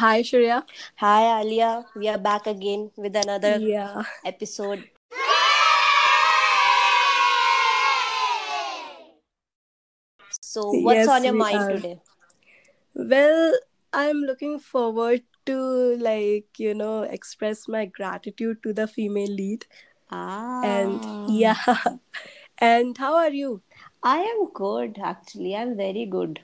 Hi, Shreya. Hi, Alia. We are back again with another Yeah. episode. So, what's Yes, on your mind are. today? Well, I'm looking forward to, like, you know, express my gratitude to the female lead. Ah. And Ah, yeah. And how are you? I am good actually. I'm very good.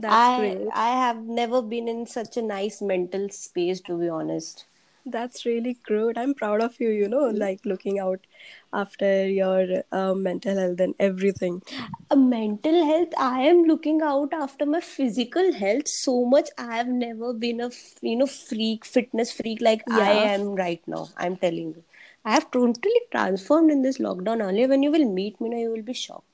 That's I great. I have never been in such a nice mental space to be honest. That's really great. I'm proud of you, you know, like looking out after your uh, mental health and everything. A mental health, I am looking out after my physical health so much. I have never been a, you know freak, fitness freak like I am right now. I'm telling you. I have totally transformed in this lockdown. Earlier, when you will meet me now, you will be shocked.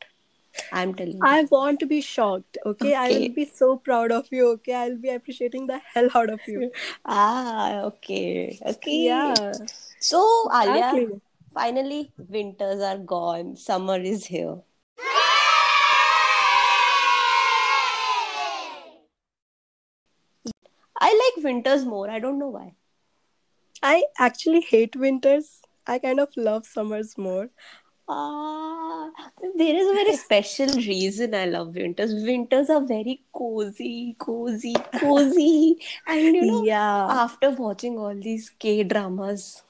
I'm telling you. I want to be shocked, okay? I will be so proud of you, okay? I'll be appreciating the hell out of you. Ah, okay. Okay. Yeah, So, Alia, exactly. finally, winters are gone. Summer is here. I like winters more. I don't know why. I actually hate winters. I kind of love summers more. Ah, there is a very special reason I love winters. Winters are very cozy, cozy, cozy. And you know, Yeah. after watching all these K dramas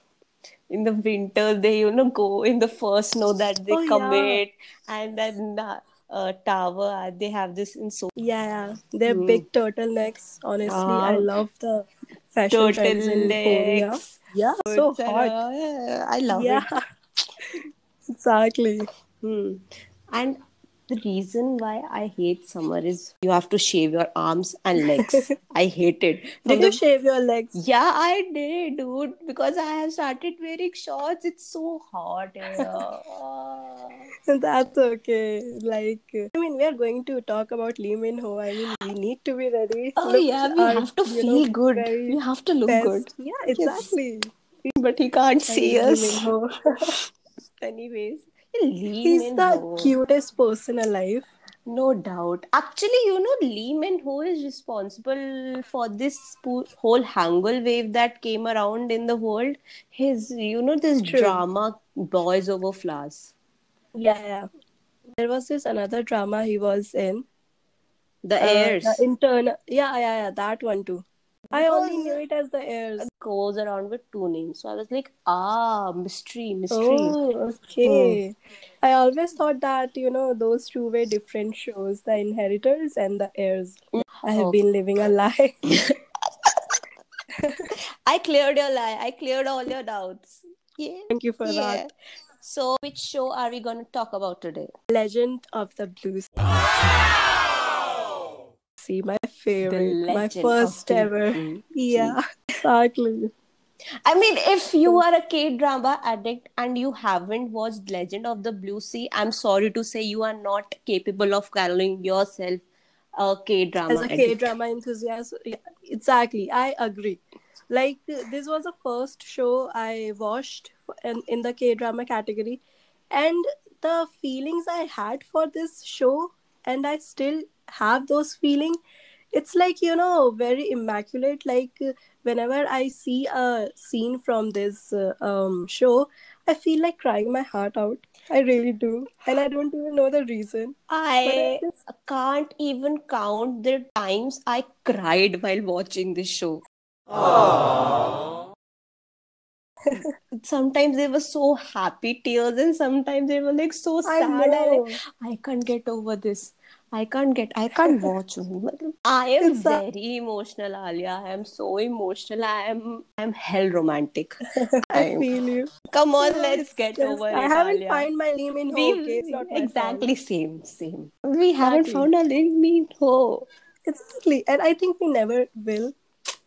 in the winter, they you know go in the first snow that they Oh, yeah. and then the uh, tower uh, they have this in so Yeah, yeah. They're Hmm. big turtlenecks. Honestly, I Ah, love the fashion trends in Korea. turtlenecks, Yeah, so boots, and hot. uh, I love Yeah, it. exactly. Hmm. And the reason why I hate summer is you have to shave your arms and legs. I hate it. Did you shave your legs? yeah, I did, dude, because I have started wearing shorts. It's so hot here. Ah. That's okay. Like, I mean, we are going to talk about Lee Min Ho. I mean, we need to be ready. Oh Look yeah, we our, have to you know, feel good. We have to look good. best. Yeah, Yes, exactly. but he can't I see mean, Lee Min us. Anyways, Lee He's the Ho. cutest person alive. No doubt. Actually, you know, Lee Min Ho is responsible for this whole Hangul wave that came around in the world. His, you know, this True. drama, Boys Over Flowers. Yeah, yeah. There was this another drama he was in. The Uh, the intern. Yeah, yeah, yeah. That one too. I only knew it as the heirs. goes around with two names. So I was like, ah, mystery, mystery. Oh, Hmm. okay. I always thought that, you know, those two were different shows, The Inheritors and The Heirs. I have Oh, been living a lie. I cleared your lie. I cleared all your doubts. Yeah, Thank you for yeah. that. So, which show are we going to talk about today? Legend of the Blue Sea, my favorite, my first ever. Sea. Yeah, exactly. I mean, if you are a K drama addict and you haven't watched Legend of the Blue Sea, I'm sorry to say you are not capable of calling yourself a K drama. As a K drama enthusiast, yeah, exactly. I agree. Like, this was the first show I watched in, in the K drama category, and the feelings I had for this show, and I still have those feelings. It's like, you know, very immaculate. Like, whenever I see a scene from this uh, um, show, I feel like crying my heart out. I really do. And I don't even know the reason. I I just can't even count the times I cried while watching this show. Sometimes they were so happy tears, and sometimes they were like so I sad. I like, know. I can't get over this. I can't get, I can't watch. I am It's a, very emotional, Alia. I am so emotional. I am, I am hell romantic. I I feel you. come on, let's get over I it, haven't Alia. find my Lee Min Ho. Okay, it's We not exactly same, same. We haven't found our Ling Min Ho. exactly, and I think we never will.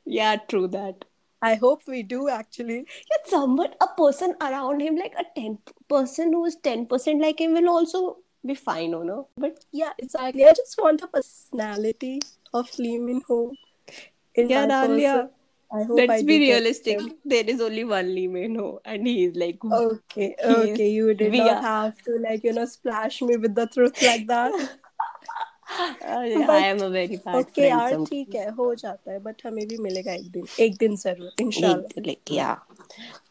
Yeah, true that. I hope we do actually. Yet somewhat a person around him, like a ten person who is ten percent like him, will also be fine, you know. But Yeah, exactly. I just want the personality of Lee Min Ho in yeah, that person. Dalia, I hope I let's be do get realistic. him. There is only one Lee Min Ho, and he is like Okay, he is. okay. You did We not are. have to like you know splash me with the truth like that. I But am a very bad okay friend यार sometimes. ठीक है हो जाता है but हमें भी मिलेगा एक दिन एक दिन जरूर इंशाल्लाह Like, yeah.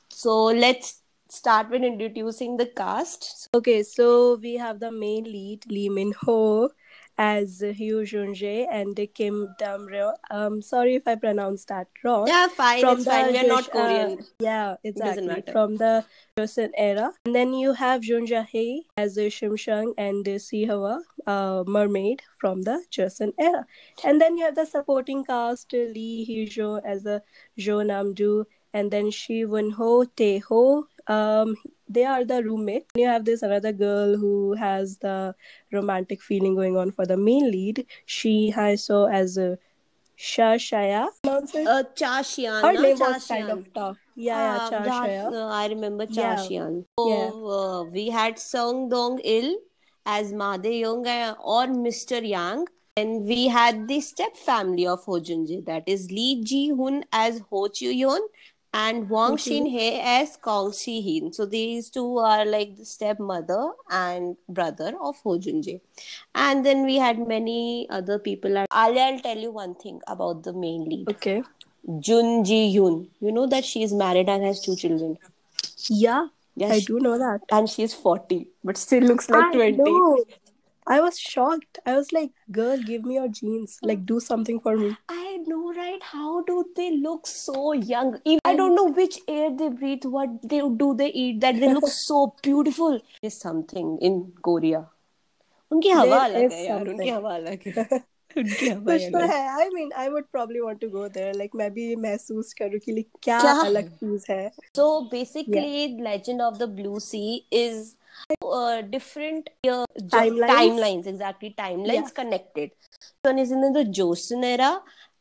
So let's start with introducing the cast. Okay, so we have the main lead Lee Min Ho as Ho Junjae and Kim Dam Ryung. Um, sorry if I pronounced that wrong. Yeah, fine. From it's fine. the We are not uh, Korean. Yeah, exactly. From the Joseon era. And then you have Jun Jae as Shim Shung and Si Hwa, uh, mermaid from the Joseon era. And then you have the supporting cast Lee Hee Jo as a Jo Nam Do, and then Shi Won Ho, Tae Ho. Um, they are the roommate. You have this another girl who has the romantic feeling going on for the main lead. She has so as a Sha Shaya. Pronounce it? Uh, Cha Xian. Her na? name Cha was kind of tough. Yeah, yeah, Ah, Cha that, Shaya. uh, I remember Cha Yeah. So, Yeah. uh, we had Sung Dong Il as Ma De Young uh, or Mr. Yang. And we had the step family of Ho Junjae, that is Lee Ji Hun as Ho Chu Yeon and Wang Mhm. Shin Hye as Kong Si Hin. So these two are like the stepmother and brother of Ho Junjae. And then we had many other people. I'll, I'll tell you one thing about the main lead. Okay. Jun Ji Hyun. You know that she is married and has two children. Yeah, Yes, I do know that. and she's 40, but still looks like I 20. know. I was shocked. I was like, girl, give me your jeans. Like, do something for me. I know, right? How do they look so young? Even, I don't know which air they breathe, what they do they eat, that they look so beautiful. There's something in Korea. उनकी हवा There अलग is है यार उनकी something. हवा अलग है उनकी हवा कुछ ही तो अलग है है I mean I would probably want to go there like मैं भी महसूस करूँ कि like, क्या क्या अलग चीज है So basically, Legend of the Blue Sea is uh, different uh, jo- Timelines? timelines, exactly timelines Yeah. connected. One is in the Joseon era,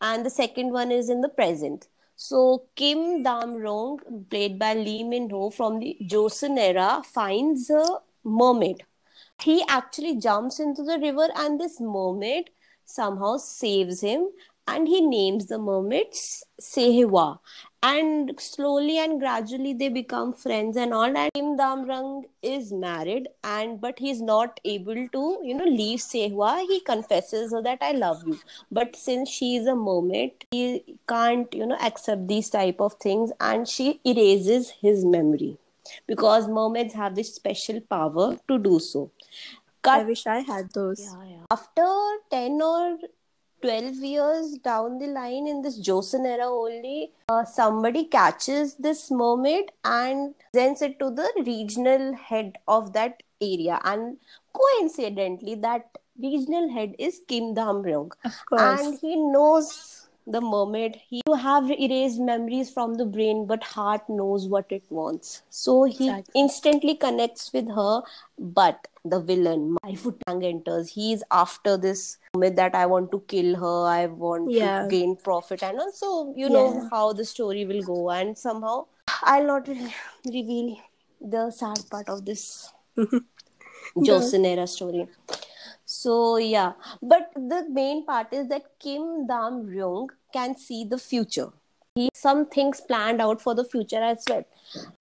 and the second one is in the present. So Kim Dam Rong, played by Lee Min Ho from the Joseon era, finds a mermaid. He actually jumps into the river, and this mermaid somehow saves him, and he names the mermaid Sehwa and slowly and gradually they become friends and all and Kim Damrang is married and but he's not able to you know leave Sehwa he confesses her that I love you. But since she is a mermaid he can't you know accept these type of things and she erases his memory. Because mermaids have this special power to do so. I wish I had those. Yeah, yeah. After 10 or 12 years down the line in this Joseon era only, uh, somebody catches this mermaid and sends it to the regional head of that area. And coincidentally, that regional head is Kim Dam Ryung. of course And he knows the mermaid. He you have erased memories from the brain, but heart knows what it wants. So he Exactly. instantly connects with her. But the villain, my foot Tang enters. He is after this mermaid that I want to kill her. I want Yeah. to gain profit, and also you know Yeah. how the story will go. And somehow, I'll not re- reveal the sad part of this Joseon era story. So yeah, but the main part is that Kim Dam Ryung can see the future. He some things planned out for the future as well.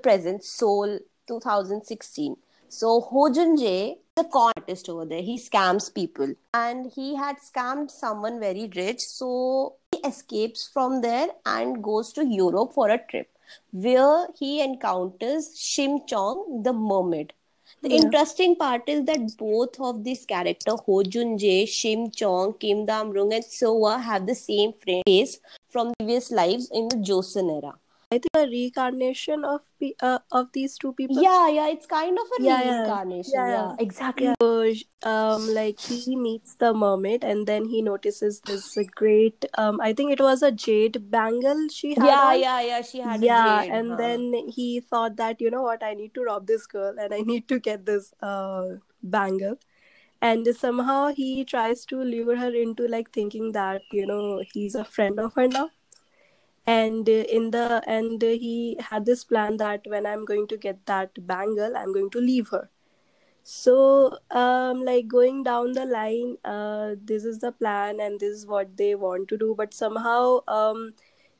Present Seoul 2016. So Ho Jun Jae, the con artist over there, he scams people, and he had scammed someone very rich. So he escapes from there and goes to Europe for a trip, where he encounters Shim Chong, the mermaid. The Yeah. interesting part is that both of these characters, Ho Jun Jae, Shim Chong, Kim Dam Rung, and Soa, have the same face from previous lives in the Joseon era. I think a reincarnation of uh, of these two people Yeah, yeah, it's kind of a Yeah, reincarnation. Yeah, Yeah, yeah. exactly. So, um, like he meets the mermaid, and then he notices this great. Um, I think it was a jade bangle she had. Yeah, on. yeah, yeah. She had yeah, a jade. and huh? then he thought that you know what, I need to rob this girl, and I need to get this uh bangle. And somehow he tries to lure her into like thinking that you know he's a friend of her now. And in the and uh, he had this plan that when I'm going to get that bangle, I'm going to leave her so um like going down the line uh this is the plan and this is what they want to do but somehow um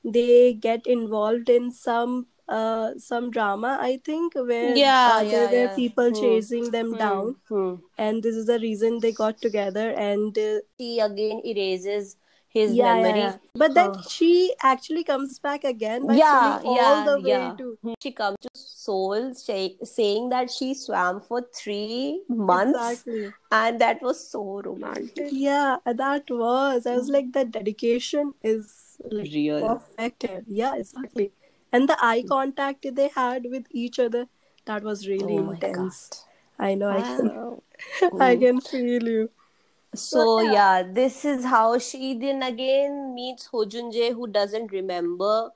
they get involved in some uh some drama I think where Yeah, uh, there yeah, were yeah. people Hmm. chasing them Hmm. down Hmm. and this is the reason they got together and uh, He again erases his yeah, memory. yeah but then Huh. she actually comes back again by Yeah, all yeah, the way yeah. to. She comes to Seoul say, saying that she swam for three months, exactly and that was so romantic. yeah that was I was like the dedication is like Real. perfect yeah exactly and the eye contact they had with each other that was really Oh intense I know I can. I Mm. can feel you So yeah, this is how she then again meets Ho Jun-jae, who doesn't remember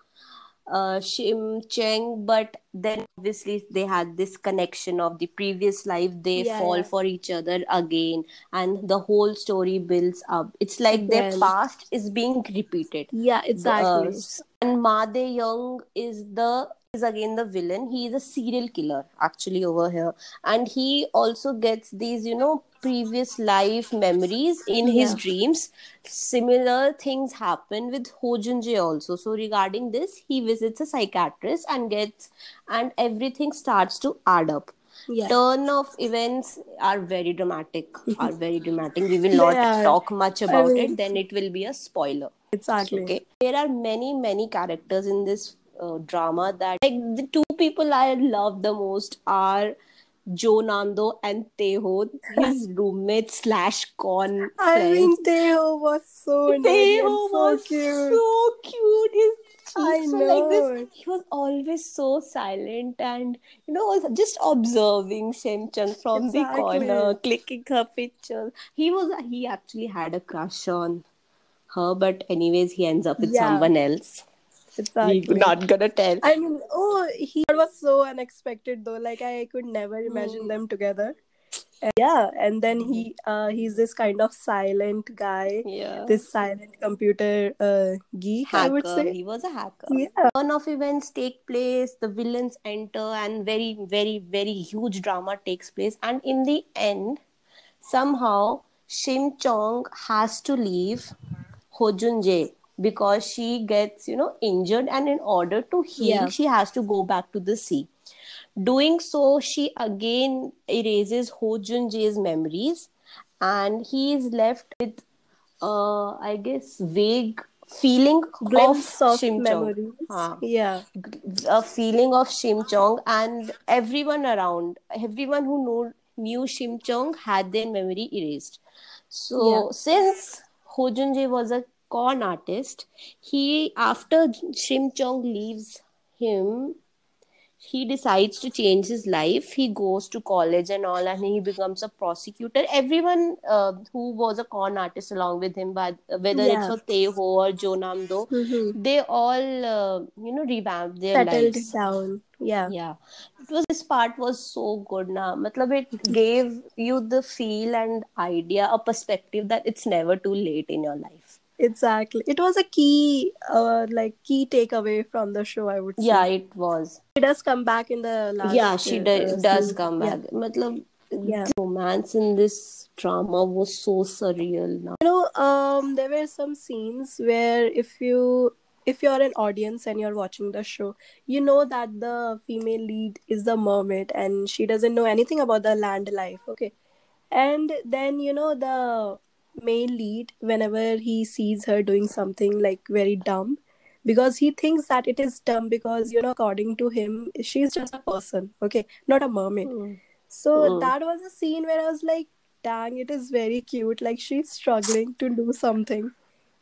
uh, Shim Cheng, but then obviously they had this connection of the previous life. They Yeah, fall yeah. for each other again, and the whole story builds up. It's like their past is being repeated. yeah The, exactly uh, and Ma De Young is the is again the villain. He is a serial killer actually over here, and he also gets these you know previous life memories in his dreams. Similar things happen with Ho Jun-jae also. So regarding this, he visits a psychiatrist and gets and everything starts to add up. yeah Turn of events are very dramatic. Are very dramatic. We will not Yeah. talk much about mean- it. Then it will be a spoiler. exactly Okay. There are many, many characters in this uh, drama that like the two people I love the most are Jo Namdo and Teho, his roommate slash con I friends. mean Teo was so Teho so was cute so cute. His I cheeks were like this. He was always so silent and you know just observing Shemchang from the corner, clicking her pictures. He was he actually had a crush on her, but anyways he ends up with Yeah. someone else. Exactly We're not gonna tell. I mean oh he was so unexpected though like I could never imagine Hmm. them together And yeah and then he uh he's this kind of silent guy Yeah. this silent computer uh geek I would say He was a hacker. yeah Turn of events take place, the villains enter, and very, very, very huge drama takes place. And in the end, somehow Shim Chong has to leave Ho Jun Jae because she gets, you know, injured, and in order to heal, Yeah. she has to go back to the sea. Doing so, she again erases Ho Jun Jae's memories, and he is left with, uh, I guess, vague feeling glimpse of of Shim Chong. memories Ah. yeah A feeling of Shim Chong, and everyone around, everyone who knew, knew Shim Chong had their memory erased. So, Yeah. since Ho Jun Jae was a con artist, he, after Shim Chong leaves him, he decides to change his life. He goes to college and all, and he becomes a prosecutor. Everyone uh, who was a con artist along with him, but whether Yeah. it's for Teho or Jo Namdo, Mhm. they all uh, you know revamped their settled lives. down yeah Yeah, it was this part was so good. Now, matlab it gave you the feel and idea, a perspective that it's never too late in your life. Exactly it was a key uh like key takeaway from the show I would say Yeah, it was. she does come back in the last yeah, she uh, do- does come Yeah. back. Matlab, Yeah. the romance in this drama was so surreal. Now, you know um there were some scenes where if you if you're an audience and you're watching the show you know that the female lead is the mermaid and she doesn't know anything about the land life okay and then you know the male lead whenever he sees her doing something like very dumb because he thinks that it is dumb because you know according to him she's just a person okay not a mermaid Hmm. so Mm. that was a scene where I was like, dang, it is very cute. Like she's struggling to do something.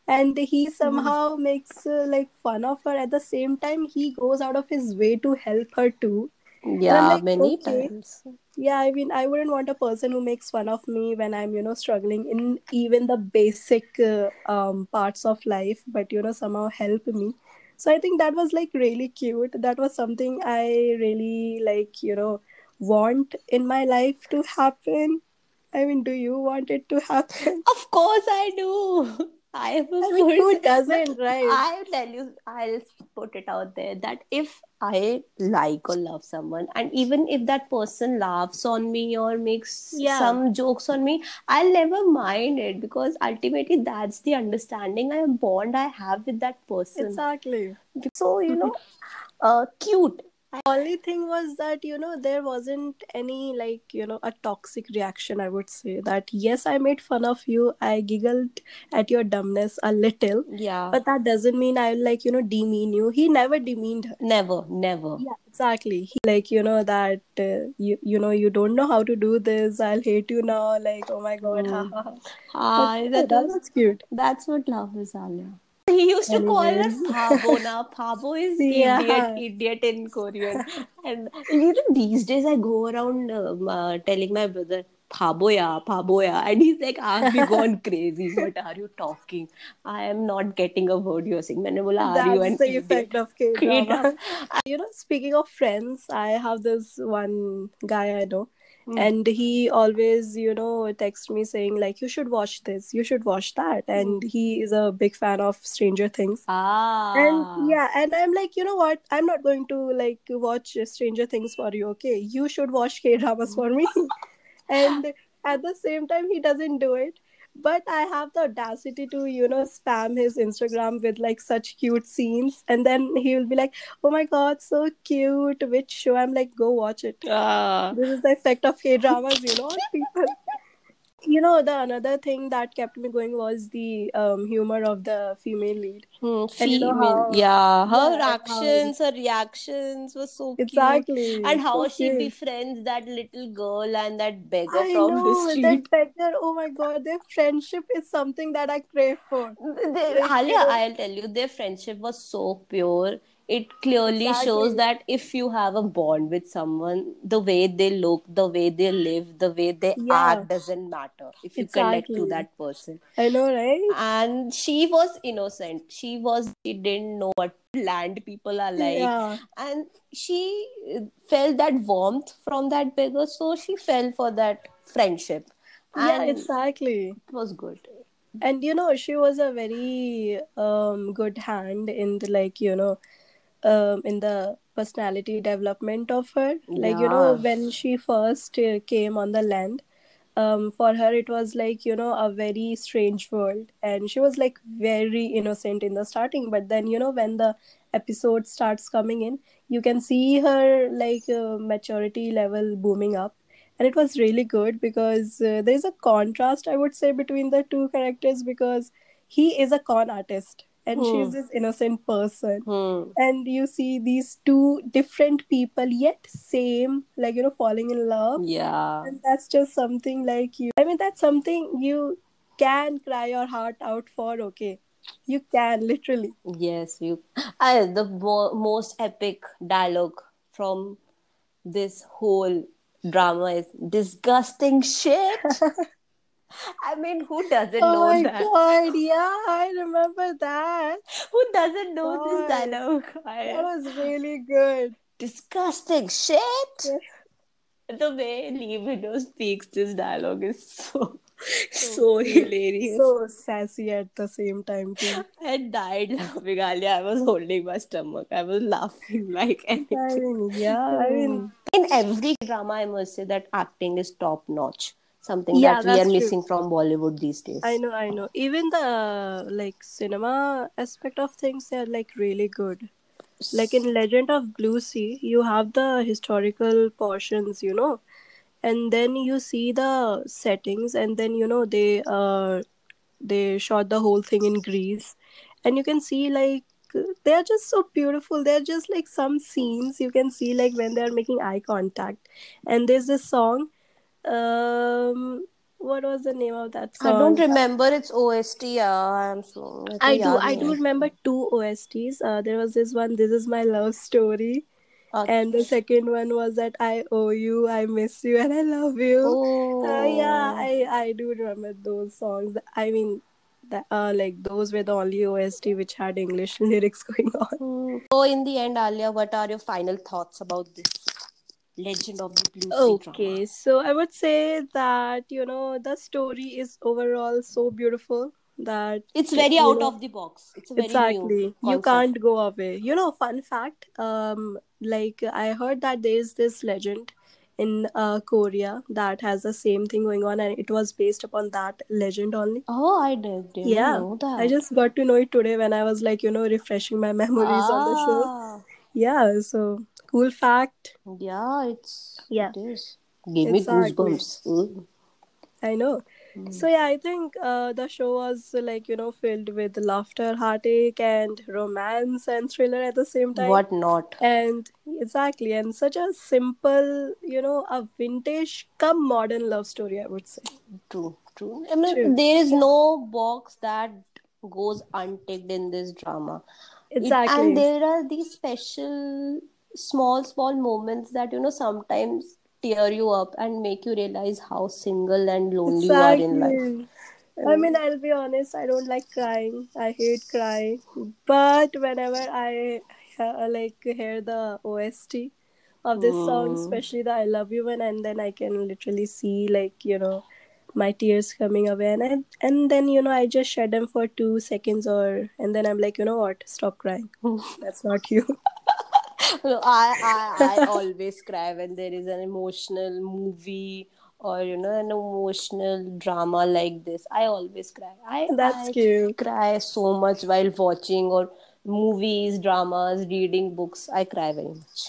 And he somehow makes uh, like fun of her. At the same time, he goes out of his way to help her too. yeah, like, many okay. times. Yeah, I mean, I wouldn't want a person who makes fun of me when I'm, you know, struggling in even the basic uh, um, parts of life, but, you know, somehow help me. So I think that was like really cute. That was something I really like, you know, want in my life to happen. I mean, do you want it to happen? Of course, I do. I am a I mean, who doesn't, right? I'll tell you, I'll put it out there that if I like or love someone, and even if that person laughs on me or makes Yeah. some jokes on me, I'll never mind it because ultimately that's the understanding I bond I have with that person. Exactly. So, you know, uh, cute. Only thing was that you know there wasn't any like you know a toxic reaction. I would say that yes, I made fun of you. I giggled at your dumbness a little, Yeah. but that doesn't mean i'll like you know demean you. He never demeaned her. never, never. Yeah, exactly. He like you know that uh, you you know you don't know how to do this. I'll hate you now. Like oh my god, Mm. ha. ha. But, that that was, was cute. that's what love is, Alia. He used to call us Pabo na. Pabo is yeah. idiot, idiot in Korean. And you know, these days I go around um, uh, telling my brother, Paboya, Paboya. And he's like, I've gone crazy. What are you talking? I am not getting a word you're saying. Maine That's are you an the idiot? effect of K-drama. You know, speaking of friends, I have this one guy I know. Hmm. and he always, you know, texts me saying like, "You should watch this. You should watch that." And he is a big fan of Stranger Things. Ah. And yeah, and I'm like, you know what? I'm not going to like watch Stranger Things for you. Okay, you should watch K dramas for me. and at the same time, he doesn't do it. But I have the audacity to, you know, spam his Instagram with like such cute scenes, and then he will be like, "Oh my god, so cute! Which show?" I'm like, "Go watch it." Ah. This is the effect of K dramas, you know, people. You know, the another thing that kept me going was the um, humor of the female lead. Hmm, And you know female. how- yeah, her Yeah, how- actions, her reactions were so cute. Exactly. And how so she cute. befriends that little girl and that beggar I from know the street. that beggar. Oh my god, their friendship is something that I crave for. They, Like, Alia, you know- I'll tell you, their friendship was so pure. It clearly shows that if you have a bond with someone, the way they look, the way they live, the way they Yeah. act doesn't matter. If you connect to that person. I know, right? And she was innocent. She was, she didn't know what land people are like. yeah, and she felt that warmth from that beggar so she fell for that friendship yeah, exactly. it was good And you know, she was a very um good hand in the like you know, um in the personality development of her. Like you know, when she first uh, came on the land. Um, for her, it was like you know a very strange world, and she was like very innocent in the starting. But then you know when the episode starts coming in, you can see her like uh, maturity level booming up, and it was really good because uh, there is a contrast I would say between the two characters because he is a con artist and Hmm. this innocent person. Hmm. and you see these two different people yet same like you know falling in love. Yeah. And that's just something like you i mean that's something you can cry your heart out for okay? You can literally. Yes you uh, the mo- most epic dialogue from this whole drama is disgusting shit i mean who doesn't oh know my that god yeah i remember that who doesn't know God. this dialogue that was really good disgusting shit Yes. the way Lee Widow speaks this dialogue is so so, hilarious. so sassy at the same time too I died laughing, Alia. I was holding my stomach. I was laughing like i mean yeah i mean In every drama, I must say that acting is top notch. Something Yeah, that we are true. missing from Bollywood these days. I know, I know. Even the like cinema aspect of things, they're like really good. Like in Legend of Blue Sea, you have the historical portions, you know, and then you see the settings, and then you know they uh they shot the whole thing in Greece, and you can see like they're just so beautiful. They're just like some scenes you can see like when they're making eye contact, and there's this song um what was the name of that song? I don't remember its OST. Yeah, I'm so. I do. I do remember two OSTs. Uh, there was this one. This is my love story. Okay. And the second one was that I owe you, I miss you, and I love you. Oh. Uh, yeah, oh. I I do remember those songs. I mean, that uh, like those were the only OST which had English lyrics going on. Hmm. So in the end, Alia, what are your final thoughts about this? Legend of the Blue Sea Okay, drama? so I would say that you know the story is overall so beautiful. that It's very you out know of the box. It's exactly. You can't go away. You know fun fact um like i heard that there's this legend in uh, korea that has the same thing going on and it was based upon that legend only. Oh, I did, didn't yeah. i just got to know it today when i was like you know refreshing my memories on the show. Ah, yeah so cool fact yeah, it's yeah it is. Give me goosebumps. Mm. I know. Mm. So yeah, I think uh, the show was like you know filled with laughter, heartache, and romance and thriller at the same time. What not? And exactly, and such a simple, you know, a vintage come modern love story, I would say. True, true. I mean, True. there is no box that goes unticked in this drama. It, Exactly. and there are these special, small, small moments that you know sometimes tear you up and make you realize how single and lonely you are in life. I mean, I'll be honest, I don't like crying. I hate crying. But whenever I uh, like hear the OST of this song, Mm. especially the I Love You one, and then I can literally see like, you know, my tears coming away and I, and then you know I just shed them for two seconds or and then I'm like, you know what, stop crying. That's not you. I, I I always cry when there is an emotional movie or you know an emotional drama like this. I always cry. I That's I cute. cry so much while watching or movies, dramas, reading books. I cry very much.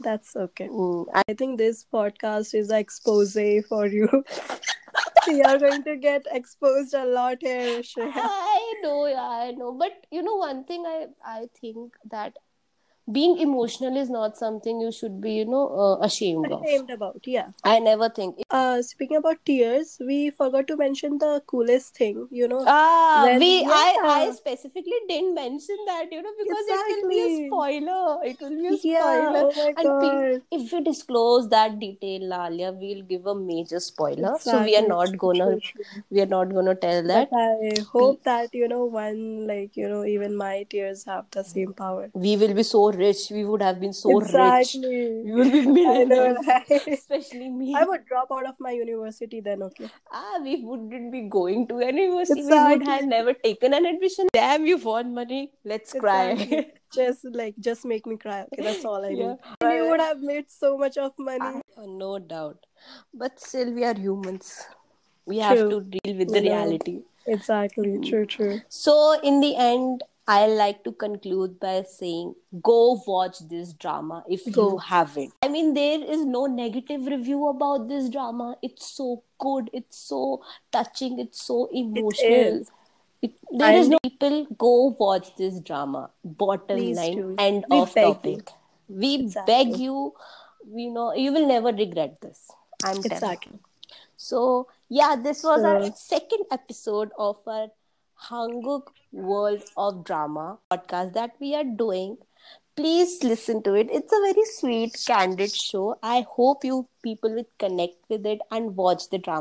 That's okay. Mm, I think this podcast is expose for you. You're going to get exposed a lot here, Shreya. I know, yeah, I know. But you know, one thing I I think that being emotional is not something you should be, you know, uh, ashamed of. Ashamed about, yeah. I never think. Uh, speaking about tears, we forgot to mention the coolest thing, you know. Ah, When- we I I specifically didn't mention that, you know, because it will be a spoiler. It will be a spoiler Yeah, oh my And if we disclose that detail, Lalia, we'll give a major spoiler. So we are not gonna we are not gonna tell that. But I hope that, you know, one, like, you know, even my tears have the same power. We will be so rich. We would have been so rich. exactly. We would be I know, millionaires. right? Especially me. I would drop out of my university then, okay? Ah, we wouldn't be going to university. We would have never taken an admission. Damn, you want money? Let's cry. Just like, just make me cry. Okay, that's all I Yeah. need. You would have made so much of money. Oh, no doubt. But still, we are humans. We have to deal with the know. reality. Exactly. True, true. So, in the end, I like to conclude by saying go watch this drama if Go. you haven't. I mean, there is no negative review about this drama. It's so good, it's so touching, it's so emotional. is. It, there is no people go watch this drama. Bottom Please line, do. end We of topic. We Exactly. beg you. You know, you will never regret this. I'm telling. Exactly. So yeah, this was our second episode of our Hanguk World of Drama podcast that we are doing. Please listen to it. It's a very sweet, candid show. I hope you people will connect with it and watch the drama.